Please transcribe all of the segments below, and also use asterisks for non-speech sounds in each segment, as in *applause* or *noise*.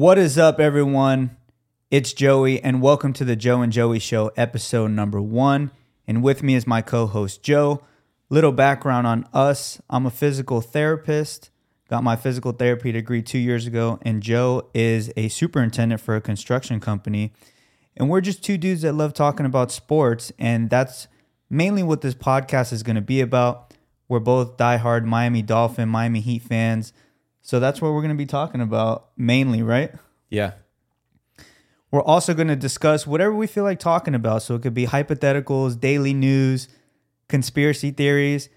What is up, everyone? It's Joey, and welcome to the Joe and Joey Show, episode number one. And with me is my co host, Joe. Little background on us I'm a physical therapist, got my physical therapy degree two years ago, and Joe is a superintendent for a construction company. And we're just two dudes that love talking about sports, and that's mainly what this podcast is going to be about. We're both diehard Miami Dolphin, Miami Heat fans. So that's what we're going to be talking about mainly, right? Yeah. We're also going to discuss whatever we feel like talking about. So it could be hypotheticals, daily news, conspiracy theories,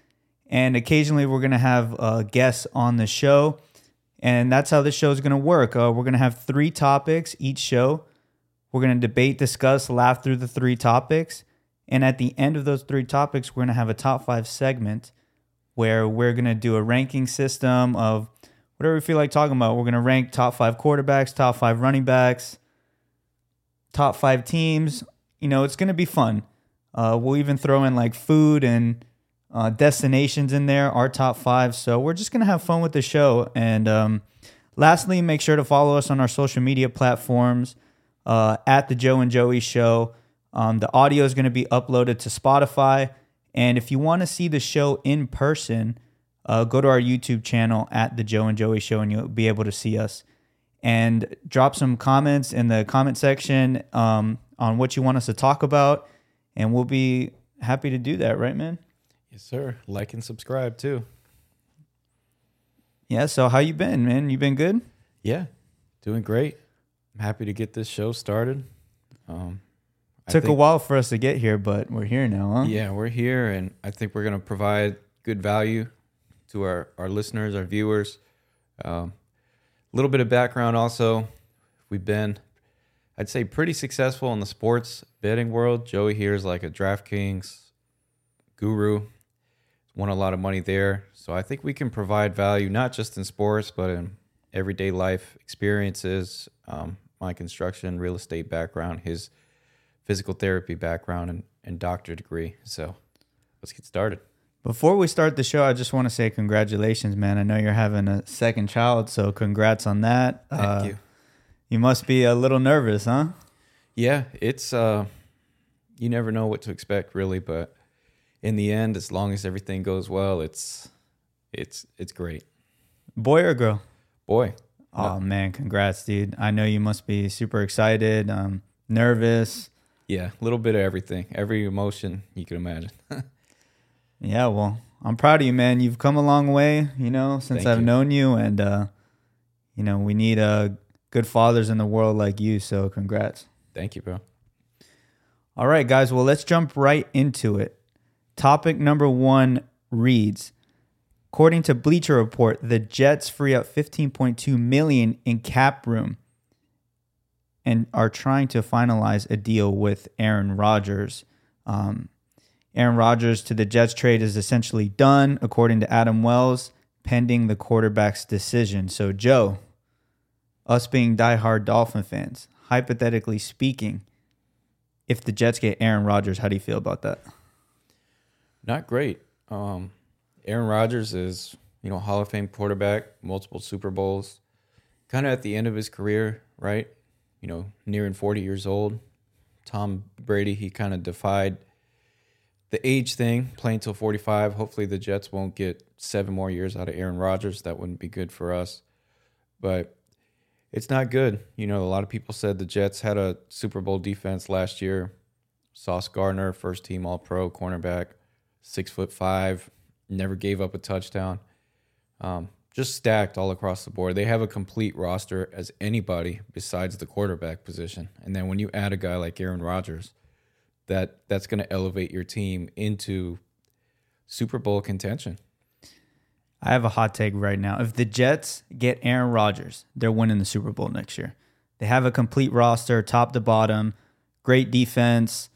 and occasionally we're going to have uh, guests on the show. And that's how this show is going to work. Uh, we're going to have three topics each show. We're going to debate, discuss, laugh through the three topics. And at the end of those three topics, we're going to have a top five segment where we're going to do a ranking system of whatever we feel like talking about. We're going to rank top five quarterbacks, top five running backs, top five teams. You know, it's going to be fun. Uh, we'll even throw in like food and uh, destinations in there, our top five. So we're just going to have fun with the show. And um, lastly, make sure to follow us on our social media platforms uh, at the Joe and Joey Show. Um, the audio is going to be uploaded to Spotify. And if you want to see the show in person, uh, go to our YouTube channel at the Joe and Joey Show, and you'll be able to see us. And drop some comments in the comment section um, on what you want us to talk about, and we'll be happy to do that. Right, man? Yes, sir. Like and subscribe too. Yeah. So how you been, man? You been good? Yeah. Doing great. I'm happy to get this show started. Um, Took a while for us to get here, but we're here now, huh? Yeah, we're here, and I think we're going to provide good value to our, our listeners, our viewers. A um, little bit of background also. We've been, I'd say, pretty successful in the sports betting world. Joey here is like a DraftKings guru, won a lot of money there. So I think we can provide value not just in sports, but in everyday life experiences. Um, my construction, real estate background, his physical therapy background, and, and doctor degree. So let's get started. Before we start the show, I just want to say congratulations, man. I know you're having a second child, so congrats on that. Thank Uh, you. You must be a little nervous, huh? Yeah, it's uh you never know what to expect really, but in the end, as long as everything goes well, it's it's it's great. Boy or girl? Boy, Oh man, congrats, dude. I know you must be super excited, um, nervous. yeah, a little bit of everything, every emotion you can imagine. *laughs* Yeah, well, I'm proud of you, man. You've come a long way, you know, since Thank I've you. known you, and uh, you know, we need uh, good fathers in the world like you. So, congrats. Thank you, bro. All right, guys. Well, let's jump right into it. Topic number one reads: According to Bleacher Report, the Jets free up 15.2 million in cap room and are trying to finalize a deal with Aaron Rodgers. Um, Aaron Rodgers to the Jets trade is essentially done, according to Adam Wells, pending the quarterback's decision. So, Joe, us being diehard Dolphin fans, hypothetically speaking, if the Jets get Aaron Rodgers, how do you feel about that? Not great. Um Aaron Rodgers is, you know, Hall of Fame quarterback, multiple Super Bowls, kind of at the end of his career, right? You know, nearing 40 years old. Tom Brady, he kind of defied the age thing, playing till 45. Hopefully the Jets won't get seven more years out of Aaron Rodgers. That wouldn't be good for us. But it's not good. You know, a lot of people said the Jets had a Super Bowl defense last year. Sauce Gardner, first team All Pro cornerback, six foot five, never gave up a touchdown. Um, just stacked all across the board. They have a complete roster as anybody besides the quarterback position. And then when you add a guy like Aaron Rodgers, that that's going to elevate your team into Super Bowl contention. I have a hot take right now. If the Jets get Aaron Rodgers, they're winning the Super Bowl next year. They have a complete roster, top to bottom, great defense.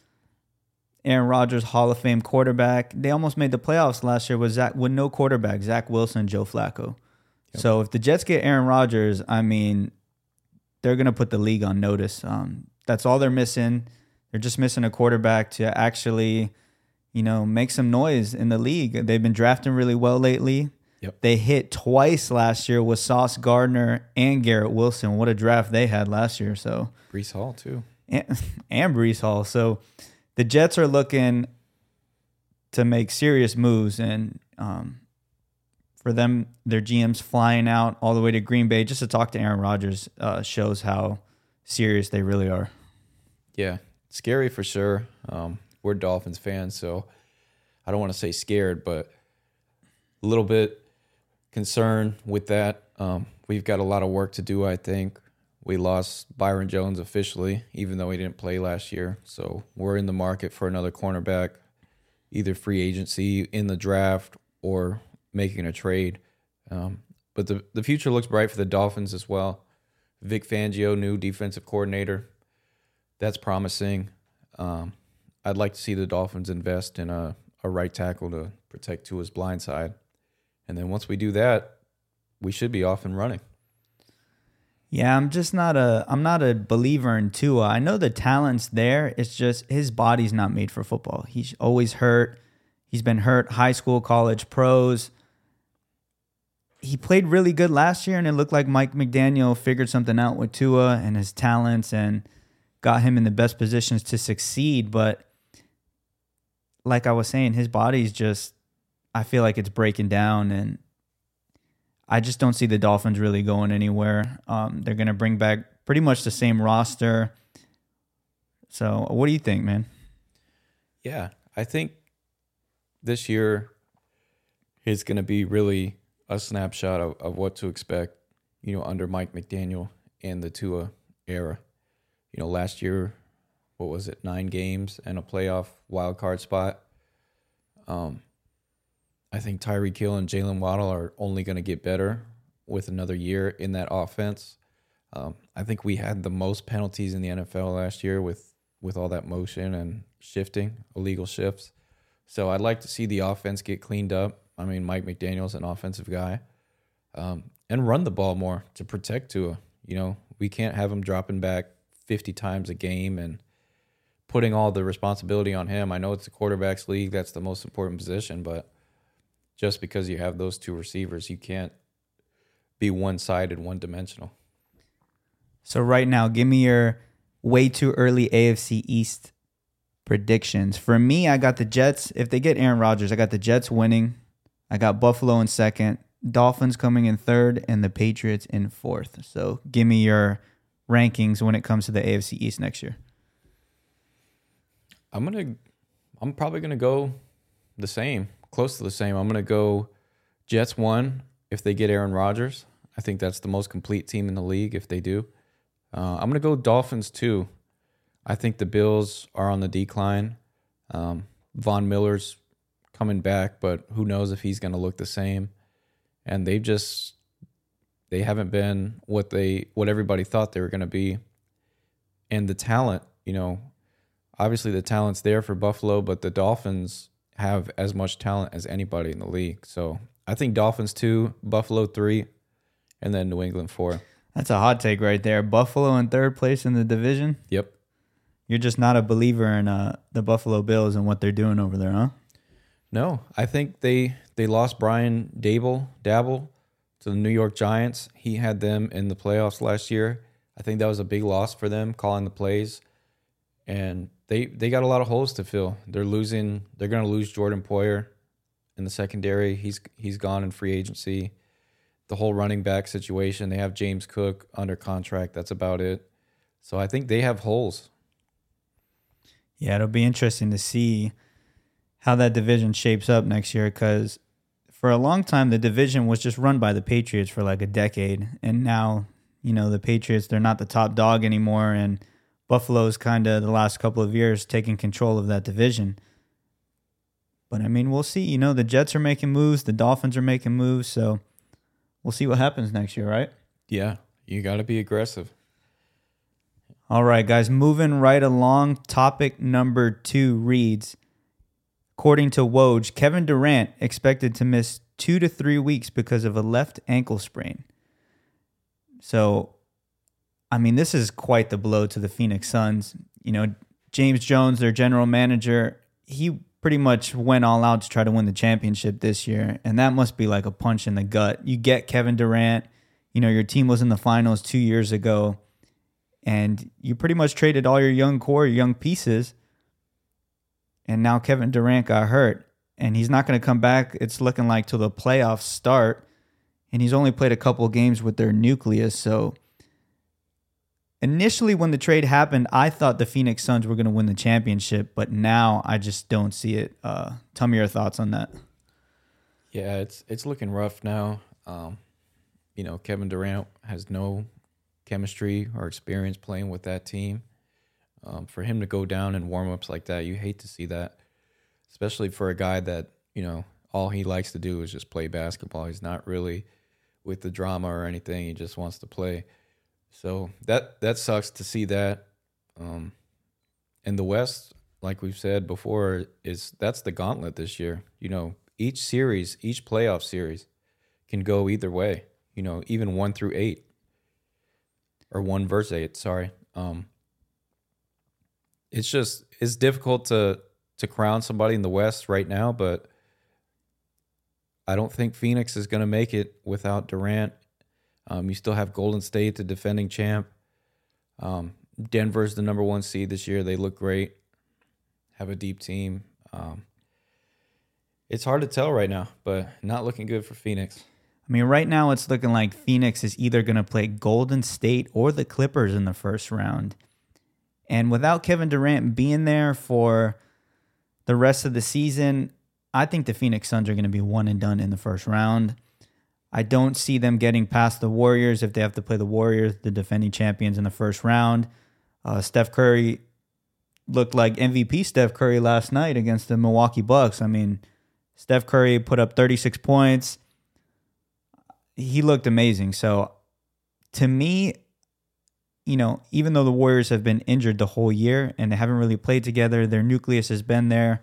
Aaron Rodgers, Hall of Fame quarterback. They almost made the playoffs last year with Zach with no quarterback, Zach Wilson, Joe Flacco. So if the Jets get Aaron Rodgers, I mean, they're gonna put the league on notice. Um, that's all they're missing. They're just missing a quarterback to actually, you know, make some noise in the league. They've been drafting really well lately. Yep. They hit twice last year with Sauce Gardner and Garrett Wilson. What a draft they had last year. So Breece Hall too. and, *laughs* and Breece Hall. So the Jets are looking to make serious moves, and um, for them, their GM's flying out all the way to Green Bay just to talk to Aaron Rodgers uh, shows how serious they really are. Yeah, scary for sure. Um, we're Dolphins fans, so I don't want to say scared, but a little bit concerned with that. Um, we've got a lot of work to do, I think. We lost Byron Jones officially, even though he didn't play last year. So we're in the market for another cornerback, either free agency in the draft or making a trade. Um, but the, the future looks bright for the Dolphins as well. Vic Fangio, new defensive coordinator. That's promising. Um, I'd like to see the Dolphins invest in a, a right tackle to protect Tua's blind side. And then once we do that, we should be off and running. Yeah, I'm just not a I'm not a believer in Tua. I know the talent's there. It's just his body's not made for football. He's always hurt. He's been hurt high school, college, pros. He played really good last year and it looked like Mike McDaniel figured something out with Tua and his talents and got him in the best positions to succeed, but like I was saying, his body's just I feel like it's breaking down and I just don't see the Dolphins really going anywhere. Um, they're going to bring back pretty much the same roster. So, what do you think, man? Yeah, I think this year is going to be really a snapshot of, of what to expect, you know, under Mike McDaniel and the Tua era. You know, last year, what was it, nine games and a playoff wild card spot. Um, I think Tyreek Hill and Jaylen Waddle are only going to get better with another year in that offense. Um, I think we had the most penalties in the NFL last year with with all that motion and shifting, illegal shifts. So I'd like to see the offense get cleaned up. I mean, Mike McDaniel's an offensive guy, um, and run the ball more to protect Tua. You know, we can't have him dropping back 50 times a game and putting all the responsibility on him. I know it's the quarterback's league; that's the most important position, but just because you have those two receivers, you can't be one sided, one dimensional. So, right now, give me your way too early AFC East predictions. For me, I got the Jets. If they get Aaron Rodgers, I got the Jets winning. I got Buffalo in second, Dolphins coming in third, and the Patriots in fourth. So, give me your rankings when it comes to the AFC East next year. I'm gonna, I'm probably gonna go the same, close to the same. I'm gonna go Jets one if they get Aaron Rodgers. I think that's the most complete team in the league if they do. Uh, I'm gonna go Dolphins two. I think the Bills are on the decline. Um, Von Miller's coming back, but who knows if he's gonna look the same. And they've just they haven't been what they what everybody thought they were gonna be. And the talent, you know, obviously the talent's there for Buffalo, but the Dolphins have as much talent as anybody in the league. So I think Dolphins two, Buffalo three, and then New England four. That's a hot take right there. Buffalo in third place in the division. Yep. You're just not a believer in uh, the Buffalo Bills and what they're doing over there, huh? No, I think they they lost Brian Daboll Daboll to the New York Giants. He had them in the playoffs last year. I think that was a big loss for them calling the plays. And they they got a lot of holes to fill. They're losing they're going to lose Jordan Poyer in the secondary. He's he's gone in free agency. The whole running back situation, they have James Cook under contract. That's about it. So I think they have holes. Yeah, it'll be interesting to see how that division shapes up next year because for a long time the division was just run by the Patriots for like a decade, and now you know the Patriots they're not the top dog anymore, and Buffalo's kind of the last couple of years taking control of that division. But I mean, we'll see. You know, the Jets are making moves, the Dolphins are making moves, so we'll see what happens next year, right? Yeah, you got to be aggressive. All right, guys, moving right along. Topic number two reads According to Woj, Kevin Durant expected to miss two to three weeks because of a left ankle sprain. So, I mean, this is quite the blow to the Phoenix Suns. You know, James Jones, their general manager, he pretty much went all out to try to win the championship this year, and that must be like a punch in the gut. You get Kevin Durant, you know, your team was in the finals two years ago, and you pretty much traded all your young core, your young pieces, and now Kevin Durant got hurt, and he's not going to come back. It's looking like till the playoffs start, and he's only played a couple games with their nucleus, so initially when the trade happened, I thought the Phoenix Suns were going to win the championship, but now I just don't see it. Uh, tell me your thoughts on that. Yeah, it's it's looking rough now. Um, you know, Kevin Durant has no chemistry or experience playing with that team. Um, for him to go down in warmups like that, you hate to see that, especially for a guy that you know all he likes to do is just play basketball. He's not really with the drama or anything. He just wants to play. So that that sucks to see that. Um, and the West, like we've said before, is that's the gauntlet this year. You know, each series, each playoff series, can go either way. You know, even one through eight, or one versus eight. Sorry. Um, it's just it's difficult to to crown somebody in the West right now, but I don't think Phoenix is going to make it without Durant um, you still have Golden State, the defending champ. Um, Denver's the number one seed this year. They look great, have a deep team. Um, it's hard to tell right now, but not looking good for Phoenix. I mean, right now it's looking like Phoenix is either going to play Golden State or the Clippers in the first round. And without Kevin Durant being there for the rest of the season, I think the Phoenix Suns are going to be one and done in the first round. I don't see them getting past the Warriors if they have to play the Warriors, the defending champions, in the first round. Uh, Steph Curry looked like MVP Steph Curry last night against the Milwaukee Bucks. I mean, Steph Curry put up 36 points. He looked amazing. So to me, you know, even though the Warriors have been injured the whole year and they haven't really played together, their nucleus has been there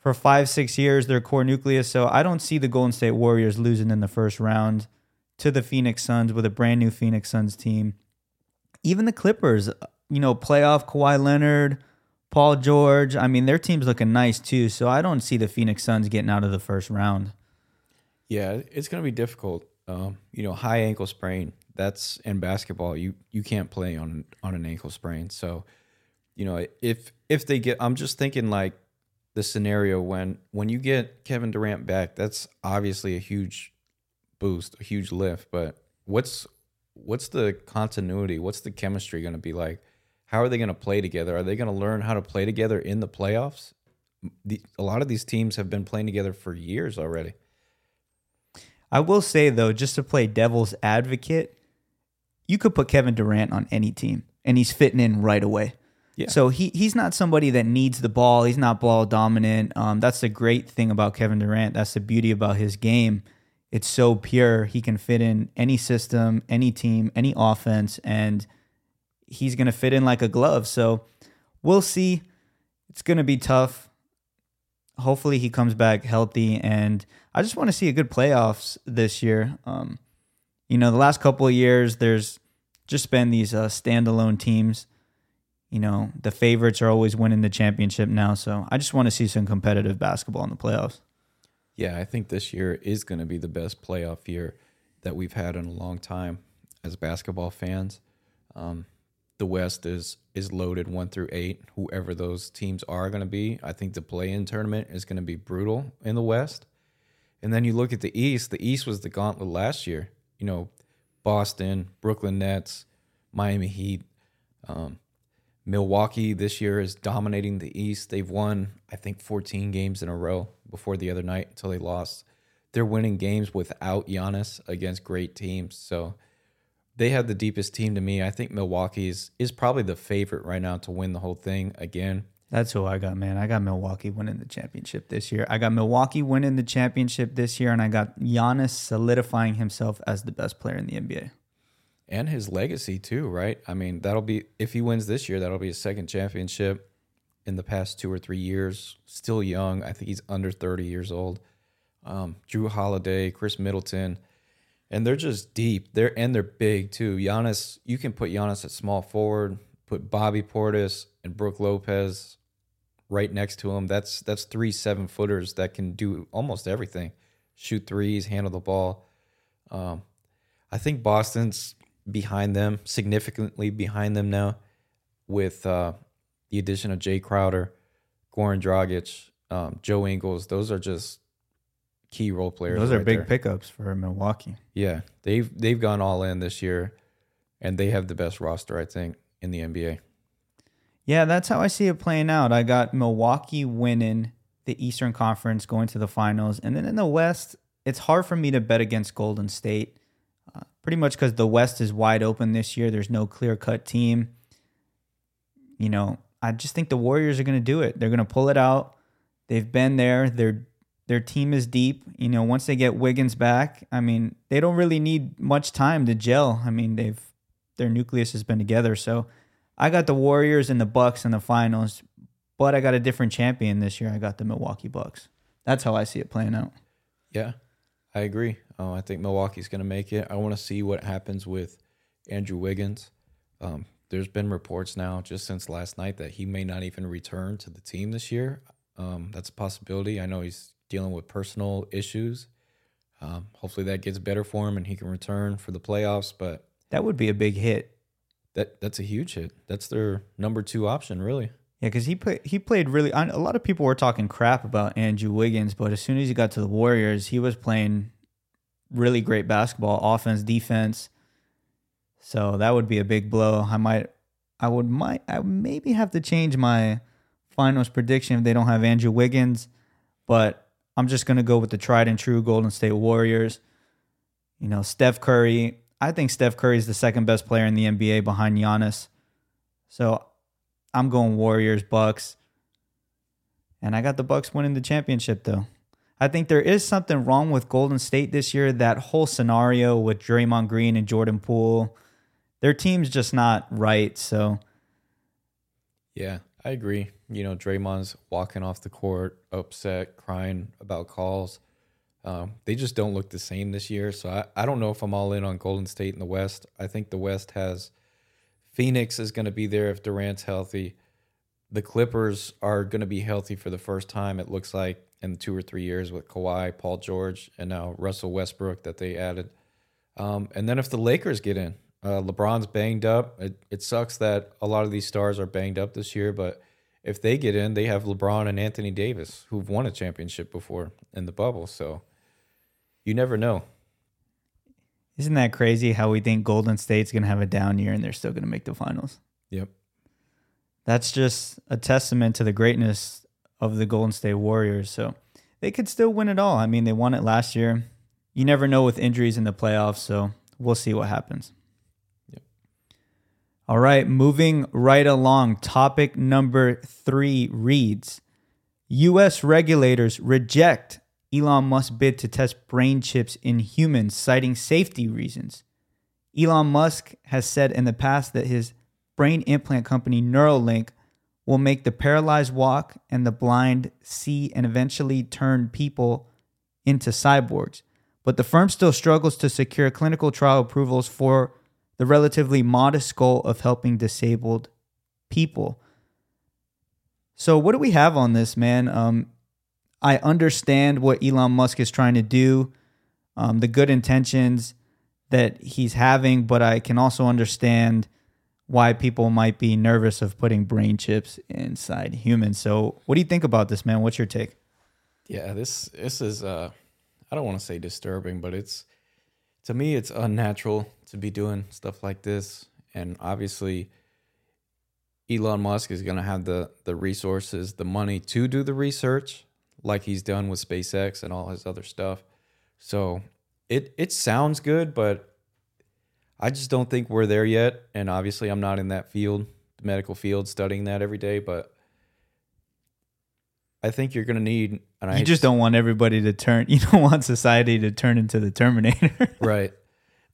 for five, six years, their core nucleus. So I don't see the Golden State Warriors losing in the first round to the Phoenix Suns with a brand new Phoenix Suns team. Even the Clippers, you know, playoff Kawhi Leonard, Paul George. I mean, their team's looking nice too. So I don't see the Phoenix Suns getting out of the first round. Yeah, it's going to be difficult. Um, you know, high ankle sprain. That's in basketball. You you can't play on on an ankle sprain. So, you know, if if they get, I'm just thinking like the scenario when when you get Kevin Durant back, that's obviously a huge boost, a huge lift. But what's what's the continuity? What's the chemistry going to be like? How are they going to play together? Are they going to learn how to play together in the playoffs? The, a lot of these teams have been playing together for years already. I will say though, just to play devil's advocate, you could put Kevin Durant on any team and he's fitting in right away. Yeah. So he he's not somebody that needs the ball. He's not ball dominant. Um, that's the great thing about Kevin Durant. That's the beauty about his game. It's so pure. He can fit in any system, any team, any offense, and he's gonna fit in like a glove. So we'll see. It's gonna be tough. Hopefully he comes back healthy, and I just want to see a good playoffs this year. Um, you know, the last couple of years, there's just been these uh, standalone teams you know, the favorites are always winning the championship now. So I just want to see some competitive basketball in the playoffs. Yeah, I think this year is going to be the best playoff year that we've had in a long time as basketball fans. Um, the West is is loaded one through eight. Whoever those teams are going to be, I think the play-in tournament is going to be brutal in the West. And then you look at the East. The East was the gauntlet last year. You know, Boston, Brooklyn Nets, Miami Heat. Um, Milwaukee this year is dominating the East. They've won, I think, 14 games in a row before the other night until they lost. They're winning games without Giannis against great teams. So they have the deepest team to me. I think Milwaukee is, is probably the favorite right now to win the whole thing again. That's who I got, man. I got Milwaukee winning the championship this year. I got Milwaukee winning the championship this year, and I got Giannis solidifying himself as the best player in the NBA and his legacy too, right? I mean, that'll be if he wins this year, that'll be his second championship in the past two or three years. Still young. I think he's under 30 years old. Um, Jrue Holiday, Khris Middleton, and they're just deep. They're and they're big too. Giannis, you can put Giannis at small forward, put Bobby Portis and Brook Lopez right next to him. That's that's three seven footers that can do almost everything, shoot threes, handle the ball. Um, I think Boston's behind them, significantly behind them now, with uh, the addition of Jae Crowder, Goran Dragic, um, Joe Ingles. Those are just key role players. Those are right big there. pickups for Milwaukee. Yeah, they've they've gone all in this year, and they have the best roster I think in the NBA. Yeah, that's how I see it playing out. I got Milwaukee winning the Eastern Conference, going to the finals, and then in the West, it's hard for me to bet against Golden State. Uh, pretty much because the West is wide open this year. There's no clear cut team. You know, I just think the Warriors are going to do it. They're going to pull it out. They've been there. Their their team is deep. You know, once they get Wiggins back, I mean, they don't really need much time to gel. I mean, they've their nucleus has been together. So I got the Warriors and the Bucks in the finals, but I got a different champion this year. I got the Milwaukee Bucks. That's how I see it playing out. Yeah, I agree. Uh, I think Milwaukee's going to make it. I want to see what happens with Andrew Wiggins. Um, there's been reports now just since last night that he may not even return to the team this year. Um, that's a possibility. I know he's dealing with personal issues. Um, hopefully that gets better for him and he can return for the playoffs. But That would be a big hit. That that's a huge hit. That's their number two option, really. Yeah, because he play, he played really. A lot of people were talking crap about Andrew Wiggins, but as soon as he got to the Warriors, he was playing really great basketball, offense, defense. So that would be a big blow. I might, I would might, I maybe have to change my finals prediction if they don't have Andrew Wiggins, but I'm just gonna go with the tried and true Golden State Warriors. You know, Steph Curry. I think Steph Curry is the second best player in the NBA behind Giannis. So I'm going Warriors, Bucks. And I got the Bucks winning the championship though. I think there is something wrong with Golden State this year. That whole scenario with Draymond Green and Jordan Poole, their team's just not right. So Yeah, I agree. You know, Draymond's walking off the court, upset, crying about calls. Um, they just don't look the same this year. So I, I don't know if I'm all in on Golden State in the West. I think the West has Phoenix is going to be there if Durant's healthy. The Clippers are going to be healthy for the first time, it looks like, in two or three years with Kawhi, Paul George, and now Russell Westbrook that they added. Um, and then if the Lakers get in, uh, LeBron's banged up. It, it sucks that a lot of these stars are banged up this year, but if they get in, they have LeBron and Anthony Davis, who've won a championship before in the bubble. So you never know. isn't that crazy how we think Golden State's gonna have a down year and they're still gonna make the finals? Yep. That's just a testament to the greatness of the Golden State Warriors. So they could still win it all. I mean, they won it last year. You never know with injuries in the playoffs, so we'll see what happens. Yep. All right, moving right along. Topic number three reads U.S. regulators reject Elon Musk bid to test brain chips in humans, citing safety reasons. Elon Musk has said in the past that his brain implant company Neuralink will make the paralyzed walk and the blind see and eventually turn people into cyborgs. But the firm still struggles to secure clinical trial approvals for the relatively modest goal of helping disabled people. So, what do we have on this, man? Um, I understand what Elon Musk is trying to do, um, the good intentions that he's having, but I can also understand why people might be nervous of putting brain chips inside humans. So, what do you think about this, man? What's your take? Yeah, this this is uh I don't want to say disturbing, but it's to me it's unnatural to be doing stuff like this. And obviously Elon Musk is going to have the the resources, the money to do the research like he's done with SpaceX and all his other stuff. So, it it sounds good, but I just don't think we're there yet. And obviously, I'm not in that field, the medical field, studying that every day. But I think you're going to need. And I You just don't want everybody to turn, *laughs* you don't want society to turn into the Terminator. *laughs* right.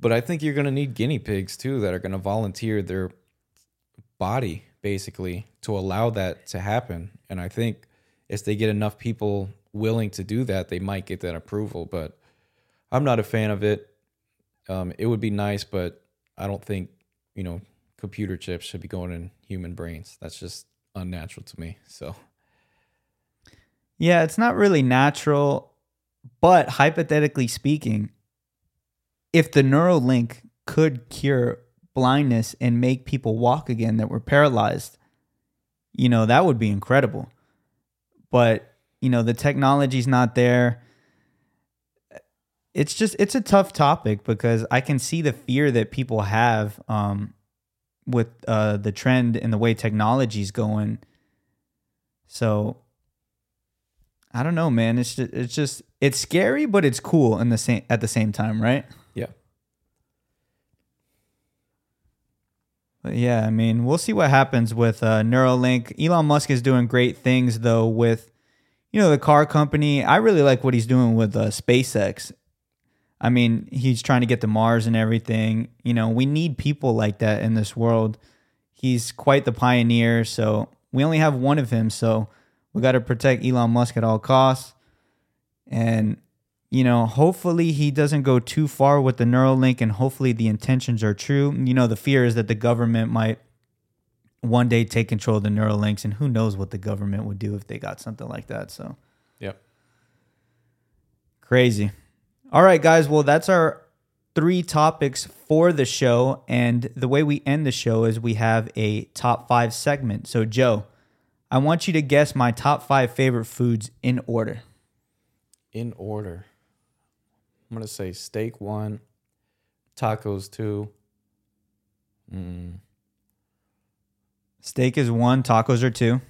But I think you're going to need guinea pigs too that are going to volunteer their body basically to allow that to happen. And I think if they get enough people willing to do that, they might get that approval. But I'm not a fan of it. Um, it would be nice, but I don't think you know computer chips should be going in human brains. That's just unnatural to me. So Yeah, it's not really natural, but hypothetically speaking, if the Neuralink could cure blindness and make people walk again that were paralyzed, you know, that would be incredible. But, you know, the technology's not there. It's just it's a tough topic because I can see the fear that people have um, with uh, the trend and the way technology's going. So I don't know, man. It's just, it's just it's scary, but it's cool in the same at the same time, right? Yeah. I mean, we'll see what happens with uh, Neuralink. Elon Musk is doing great things though with you know the car company. I really like what he's doing with uh, SpaceX. I mean, he's trying to get to Mars and everything. You know, we need people like that in this world. He's quite the pioneer, so we only have one of him, so we got to protect Elon Musk at all costs. And you know, hopefully he doesn't go too far with the Neuralink and hopefully the intentions are true. You know, the fear is that the government might one day take control of the Neuralinks and who knows what the government would do if they got something like that. So, Yep. crazy. All right, guys. Well, that's our three topics for the show. And the way we end the show is we have a top five segment. So, Joe, I want you to guess my top five favorite foods in order. In order. I'm gonna say steak one, tacos two. Mm, Steak is one, tacos are two.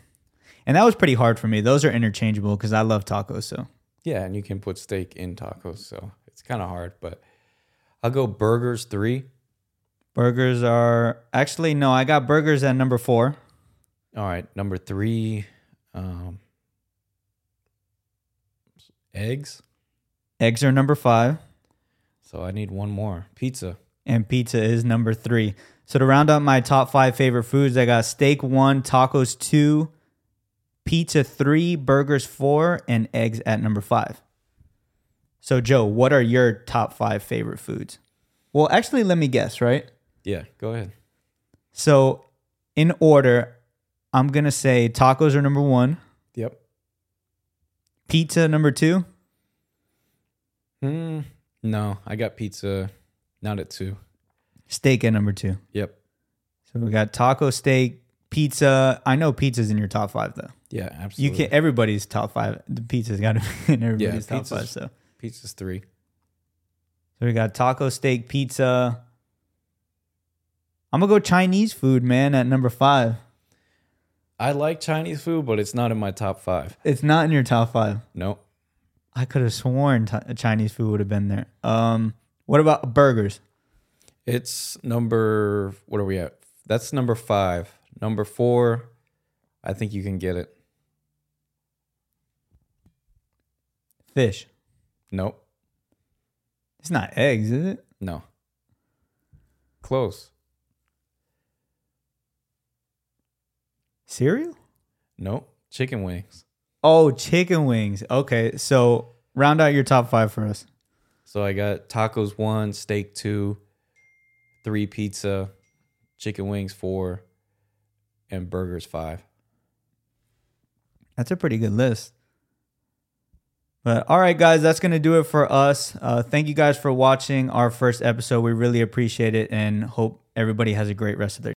And that was pretty hard for me. Those are interchangeable because I love tacos. So, yeah, and you can put steak in tacos, so it's kind of hard. But I'll go burgers three. burgers are actually, no, I got burgers at number four. All right, number three. Um, eggs. Eggs are number five. So I need one more. Pizza. and pizza is number three. So to round out my top five favorite foods, I got steak one, tacos two, pizza three, burgers four, and eggs at number five. So Joe, what are your top five favorite foods? Well, actually, let me guess. Right. Yeah, go ahead. So in order, I'm gonna say tacos are number one, Yep. pizza number two, Mm, no, I got pizza. Not at two. steak at number two. Yep. So we got taco, steak, pizza. I know pizza's in your top five though. Yeah, You absolutely. can everybody's top five. The pizza's got to be in everybody's top five. So, Pizza's three. so we got taco, steak, pizza. I'm gonna go Chinese food, man, at number five. I like Chinese food, but it's not in my top five. It's not in your top five. No. I could have sworn t- Chinese food would have been there. Um, what about burgers? It's number what are we at? That's number five. Number four, I think you can get it. Fish. Nope. It's not eggs, is it? No. Close. Cereal? Nope. Chicken wings. Oh, chicken wings. Okay, so round out your top five for us. So I got tacos one, steak two, three pizza, chicken wings four, and burgers five. That's a pretty good list. But all right, guys, that's going to do it for us. Uh, thank you guys for watching our first episode. We really appreciate it and hope everybody has a great rest of their